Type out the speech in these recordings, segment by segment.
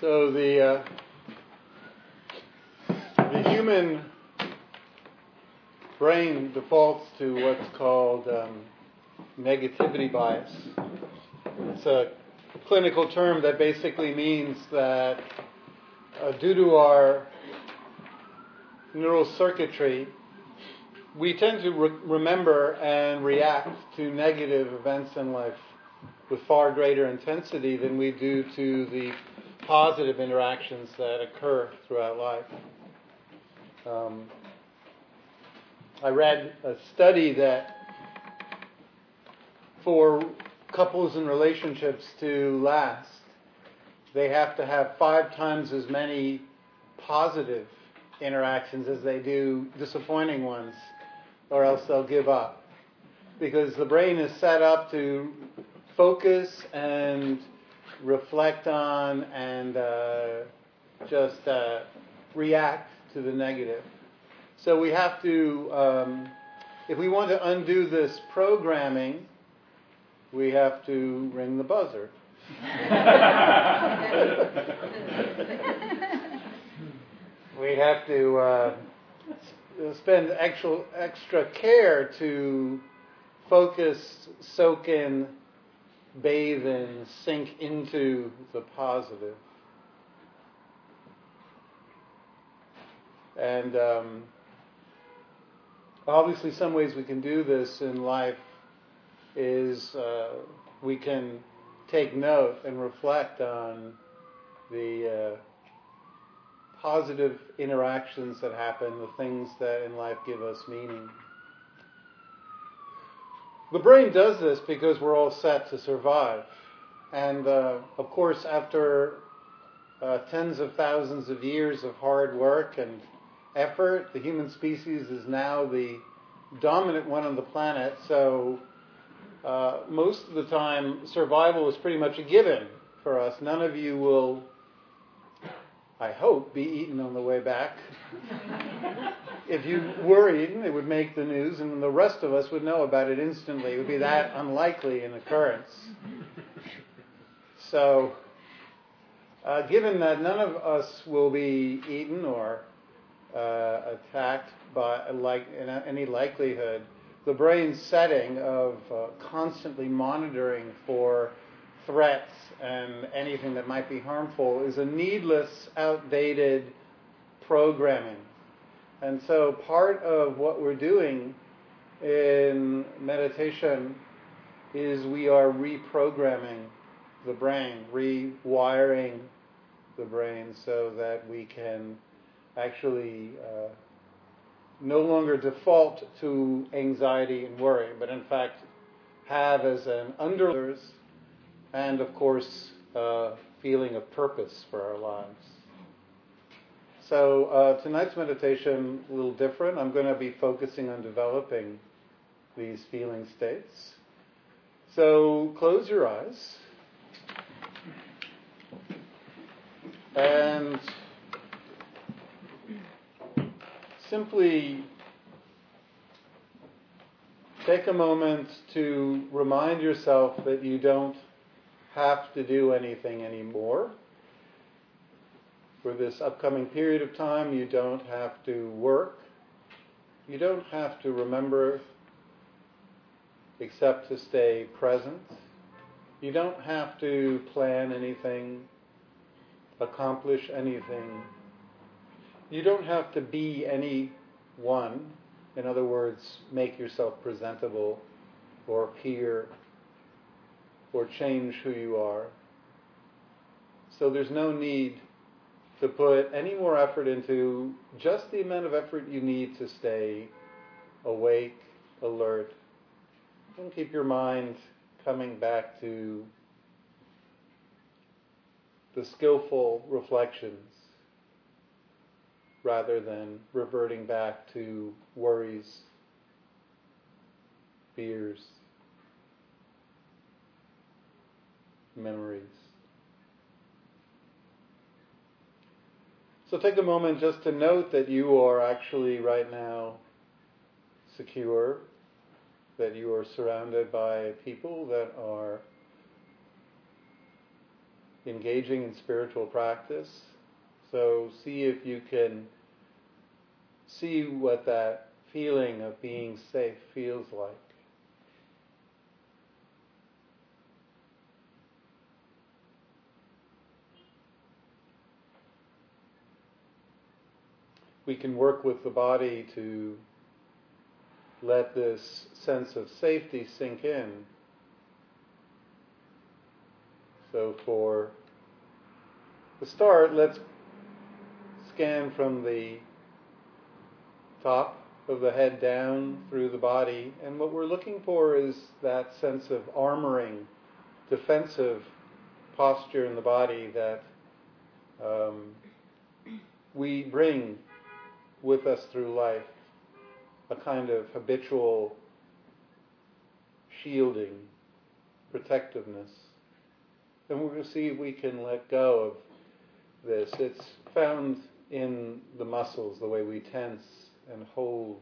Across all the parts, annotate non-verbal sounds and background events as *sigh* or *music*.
So the uh, the human brain defaults to what's called um, negativity bias. It's a clinical term that basically means that uh, due to our neural circuitry, we tend to re- remember and react to negative events in life with far greater intensity than we do to the positive interactions that occur throughout life. Um, I read a study that for couples and relationships to last, they have to have five times as many positive interactions as they do disappointing ones, or else they'll give up. Because the brain is set up to focus and reflect on and uh, just uh, react to the negative. So we have to, um, if we want to undo this programming, we have to ring the buzzer. *laughs* we have to uh, spend actual extra care to focus, soak in, bathe in, sink into the positive. And um, obviously, some ways we can do this in life is uh, we can take note and reflect on the uh, positive interactions that happen, the things that in life give us meaning. The brain does this because we're all set to survive. And uh, of course, after uh, tens of thousands of years of hard work and effort, the human species is now the dominant one on the planet. So uh, most of the time, survival is pretty much a given for us. None of you will I hope, be eaten on the way back. *laughs* if you were eaten, it would make the news, and the rest of us would know about it instantly. It would be that unlikely an occurrence. So, uh, given that none of us will be eaten or uh, attacked by like in any likelihood, the brain's setting of uh, constantly monitoring for threats and anything that might be harmful is a needless, outdated programming. And so part of what we're doing in meditation is we are reprogramming the brain, rewiring the brain so that we can actually uh, no longer default to anxiety and worry, but in fact have as an under and of course, a feeling of purpose for our lives. So uh, tonight's meditation a little different. I'm going to be focusing on developing these feeling states. So close your eyes and simply take a moment to remind yourself that you don't have to do anything anymore. For this upcoming period of time, you don't have to work. You don't have to remember except to stay present. You don't have to plan anything, accomplish anything. You don't have to be anyone. In other words, make yourself presentable or appear or change who you are. So there's no need to put any more effort into just the amount of effort you need to stay awake, alert, and keep your mind coming back to the skillful reflections rather than reverting back to worries, fears, memories. So take a moment just to note that you are actually right now secure, that you are surrounded by people that are engaging in spiritual practice. So see if you can see what that feeling of being safe feels like. We can work with the body to let this sense of safety sink in. So for the start, let's scan from the top of the head down through the body. And what we're looking for is that sense of armoring, defensive posture in the body that um, we bring with us through life, a kind of habitual shielding, protectiveness. And to see if we can let go of this. It's found in the muscles, the way we tense and hold.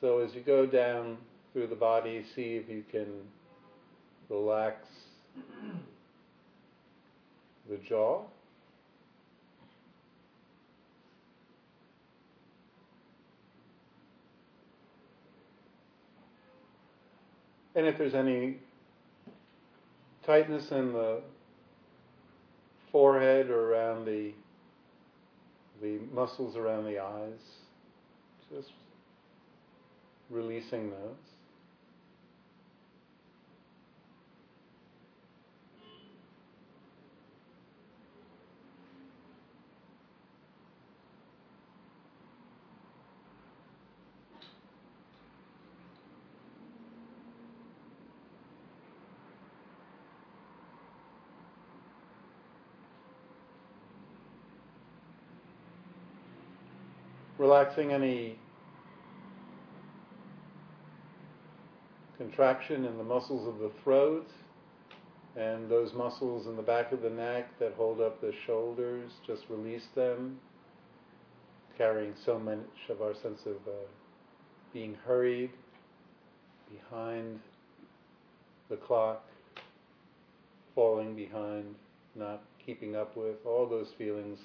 So as you go down through the body, see if you can relax the jaw. And if there's any tightness in the forehead or around the the muscles around the eyes, just releasing those. Relaxing any contraction in the muscles of the throat and those muscles in the back of the neck that hold up the shoulders, just release them, carrying so much of our sense of uh, being hurried behind the clock, falling behind, not keeping up with. All those feelings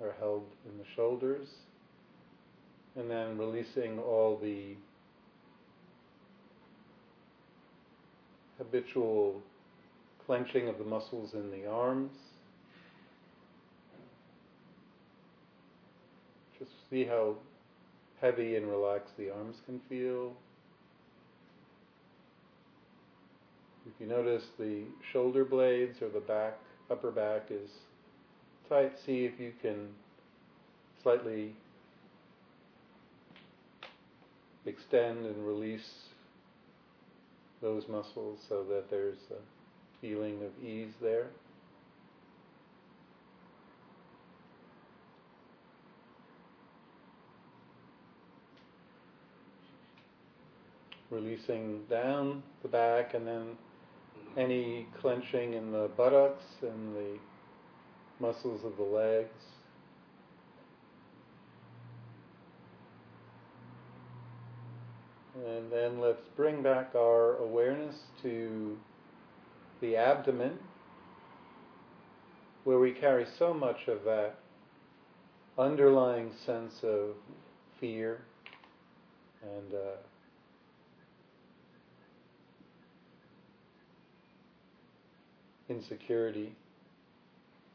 are held in the shoulders and then releasing all the habitual clenching of the muscles in the arms. Just see how heavy and relaxed the arms can feel. If you notice the shoulder blades or the back, upper back is tight, see if you can slightly extend and release those muscles so that there's a feeling of ease there. Releasing down the back and then any clenching in the buttocks and the muscles of the legs. And then let's bring back our awareness to the abdomen, where we carry so much of that underlying sense of fear and uh, insecurity,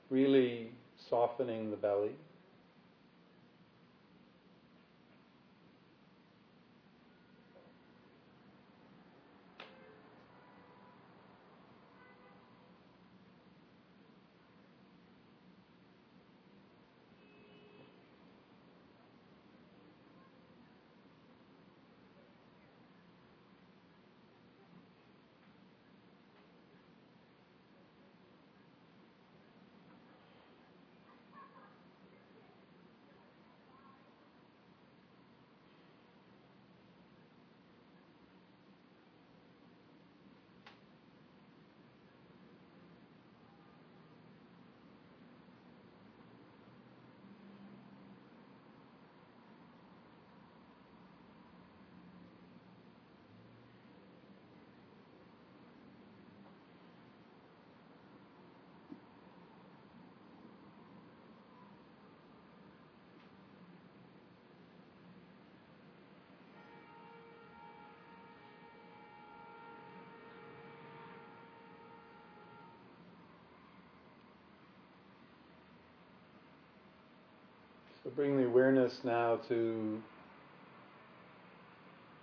really softening the belly. So bring the awareness now to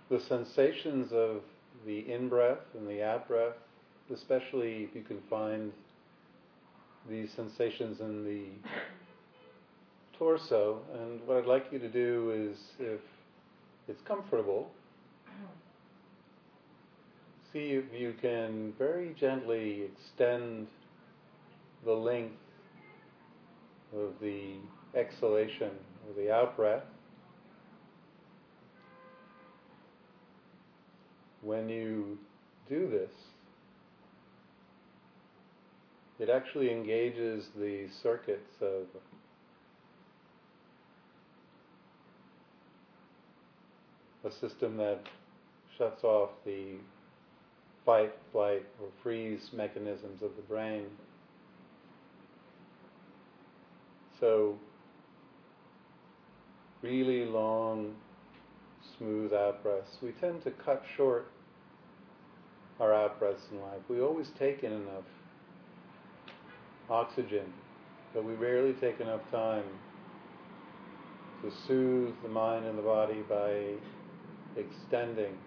the sensations of the in breath and the out breath, especially if you can find these sensations in the torso. And what I'd like you to do is, if it's comfortable, see if you can very gently extend the length of the exhalation or the out breath. When you do this, it actually engages the circuits of a system that shuts off the fight, flight, or freeze mechanisms of the brain. So, really long, smooth out breaths. We tend to cut short our out breaths in life. We always take in enough oxygen, but we rarely take enough time to soothe the mind and the body by extending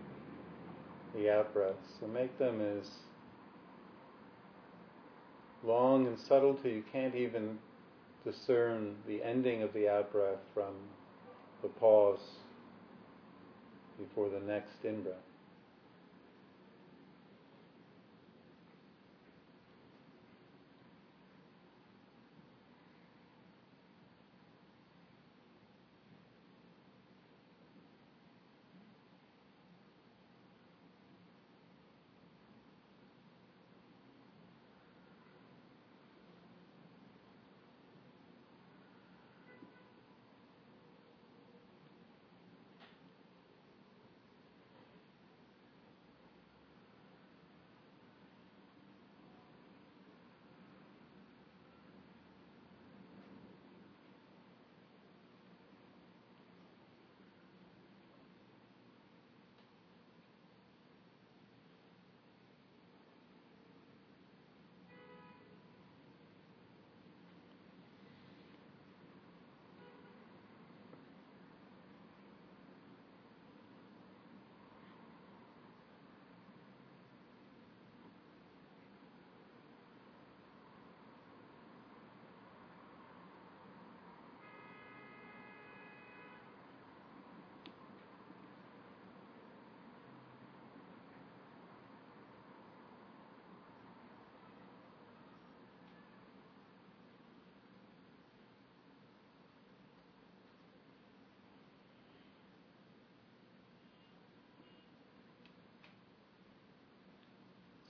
the out breaths. So make them as long and subtle till you can't even discern the ending of the out breath from the pause before the next in breath.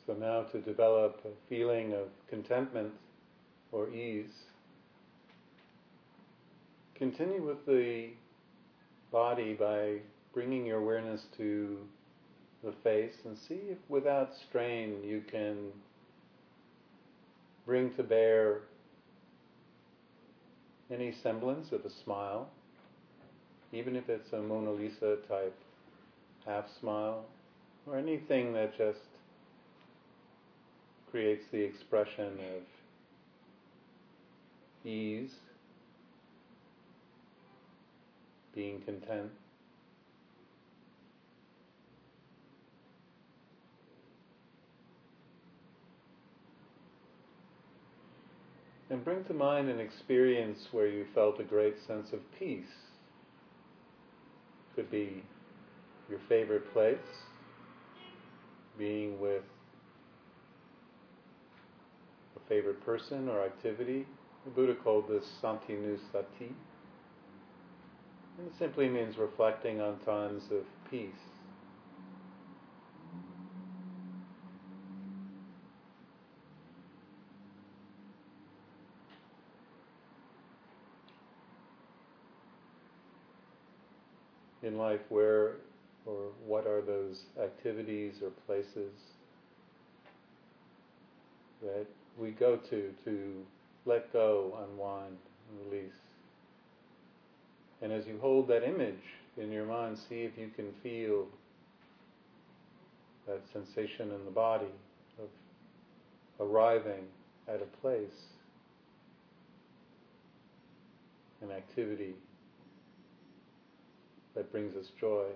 So now to develop a feeling of contentment or ease, continue with the body by bringing your awareness to the face and see if without strain you can bring to bear any semblance of a smile, even if it's a Mona Lisa type half smile, or anything that just creates the expression of ease, being content. And bring to mind an experience where you felt a great sense of peace. Could be your favorite place, being with favorite person or activity. The Buddha called this santinusati. And it simply means reflecting on times of peace. In life, where or what are those activities or places that we go to to let go, unwind, release. And as you hold that image in your mind, see if you can feel that sensation in the body of arriving at a place, an activity, that brings us joy.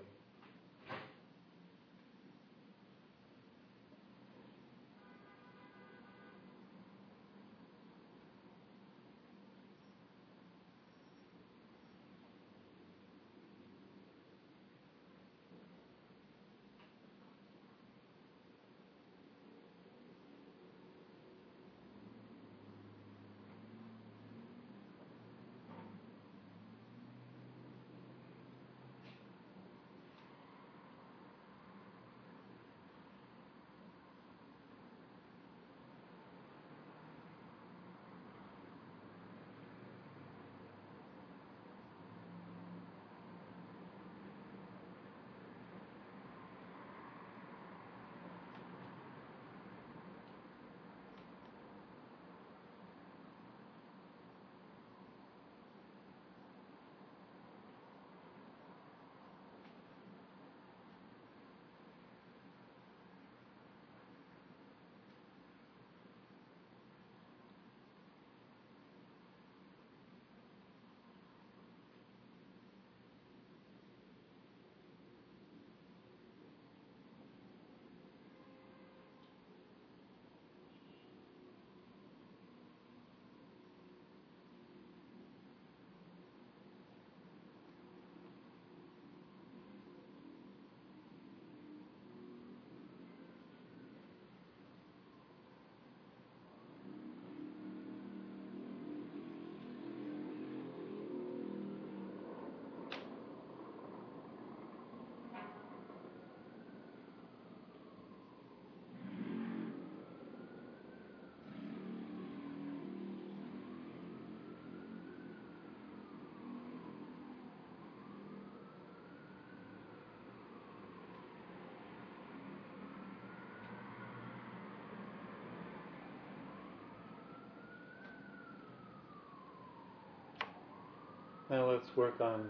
Now let's work on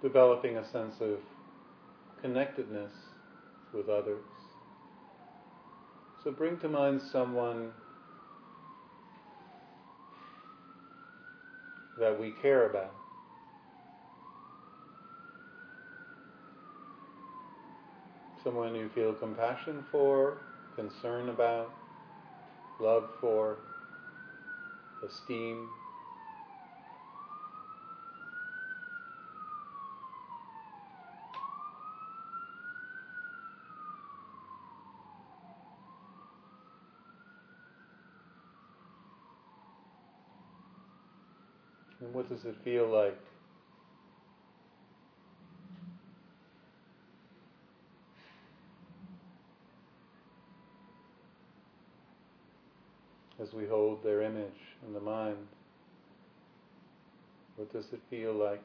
developing a sense of connectedness with others. So bring to mind someone that we care about. Someone you feel compassion for, concern about, love for, esteem. And what does it feel like? As we hold their image in the mind, what does it feel like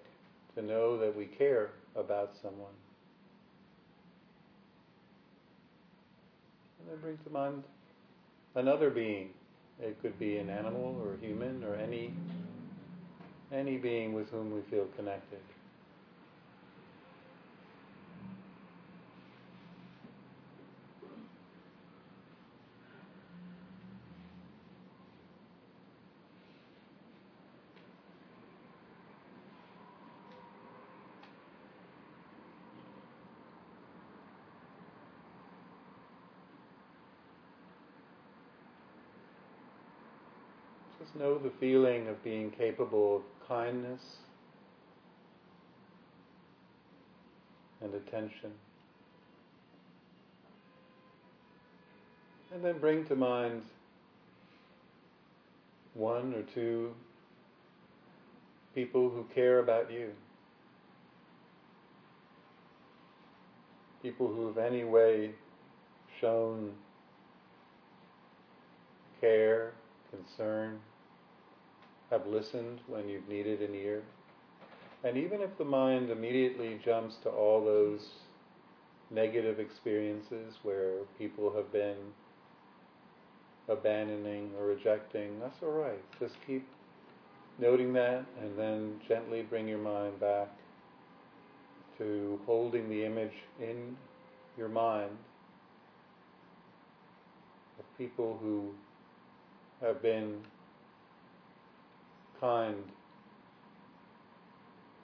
to know that we care about someone? And then bring to mind another being. It could be an animal or human or any any being with whom we feel connected. The feeling of being capable of kindness and attention. And then bring to mind one or two people who care about you. People who have any way shown care, concern, have listened when you've needed an ear. And even if the mind immediately jumps to all those negative experiences where people have been abandoning or rejecting, that's all right. Just keep noting that and then gently bring your mind back to holding the image in your mind of people who have been kind,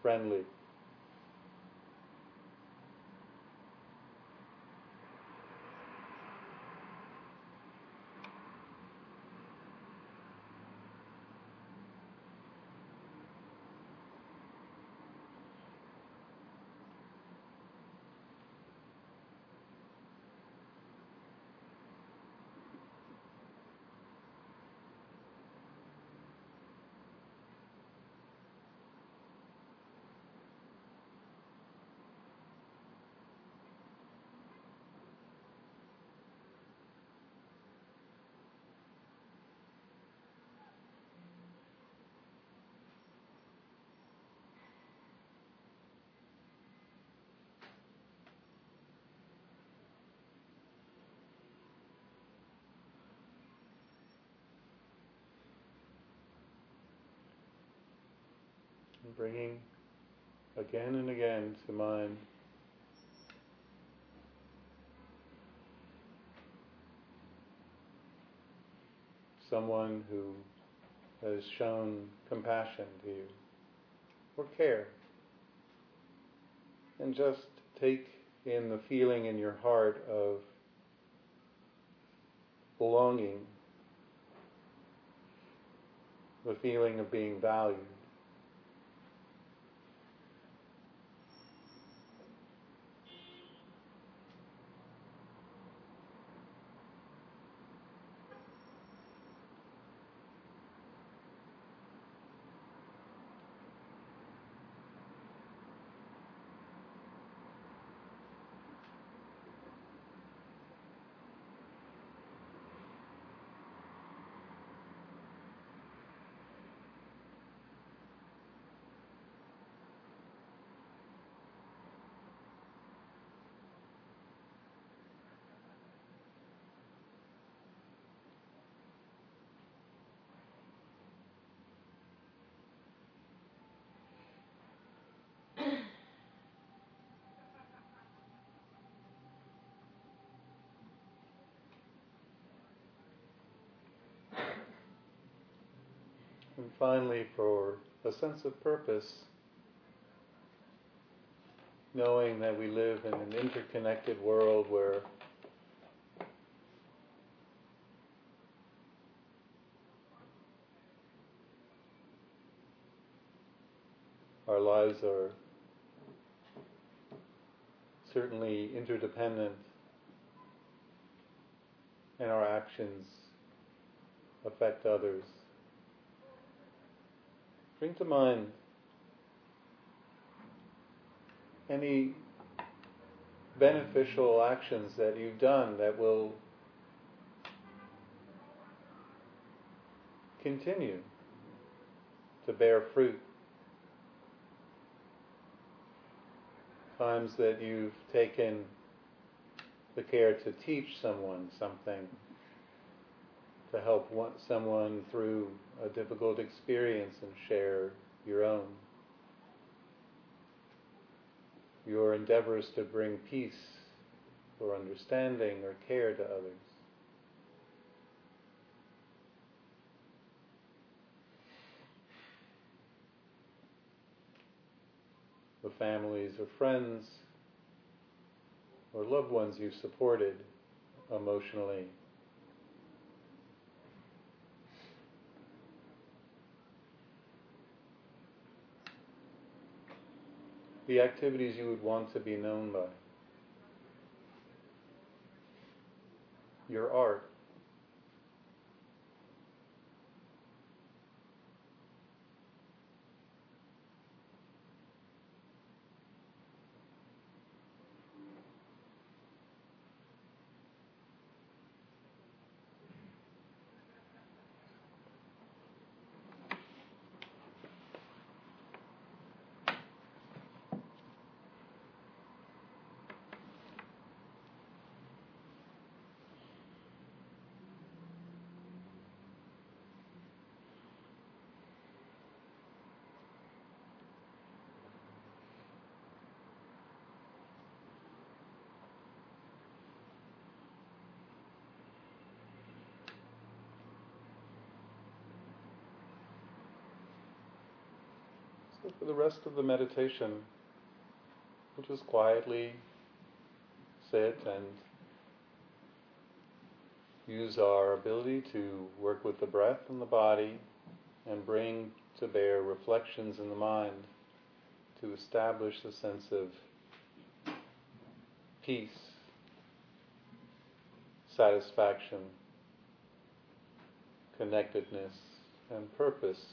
friendly, bringing again and again to mind someone who has shown compassion to you or care. And just take in the feeling in your heart of belonging, the feeling of being valued. And finally, for a sense of purpose, knowing that we live in an interconnected world where our lives are certainly interdependent and our actions affect others. Bring to mind any beneficial actions that you've done that will continue to bear fruit. Times that you've taken the care to teach someone something, to help someone through a difficult experience and share your own. Your endeavors to bring peace or understanding or care to others. The families or friends or loved ones you've supported emotionally the activities you would want to be known by. Your art. For the rest of the meditation, we'll just quietly sit and use our ability to work with the breath and the body and bring to bear reflections in the mind to establish a sense of peace, satisfaction, connectedness, and purpose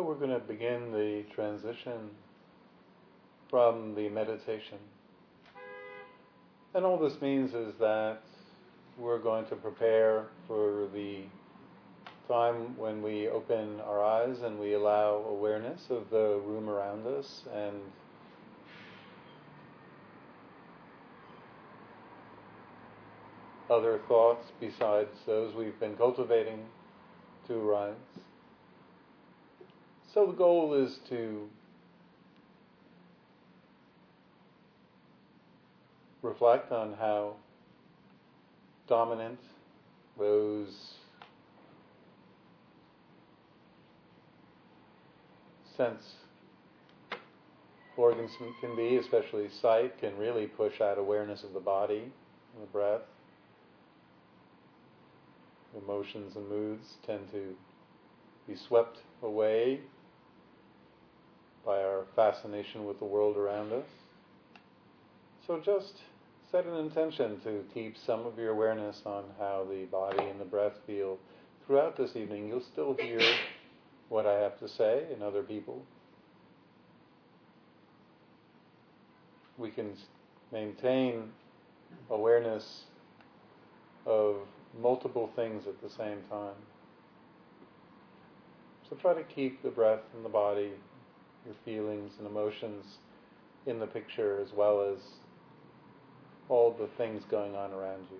So we're going to begin the transition from the meditation. And all this means is that we're going to prepare for the time when we open our eyes and we allow awareness of the room around us and other thoughts besides those we've been cultivating to arise. So the goal is to reflect on how dominant those sense organs can be, especially sight, can really push out awareness of the body and the breath. Emotions and moods tend to be swept away by our fascination with the world around us. So just set an intention to keep some of your awareness on how the body and the breath feel throughout this evening. You'll still hear what I have to say and other people. We can maintain awareness of multiple things at the same time. So try to keep the breath and the body, your feelings and emotions in the picture as well as all the things going on around you.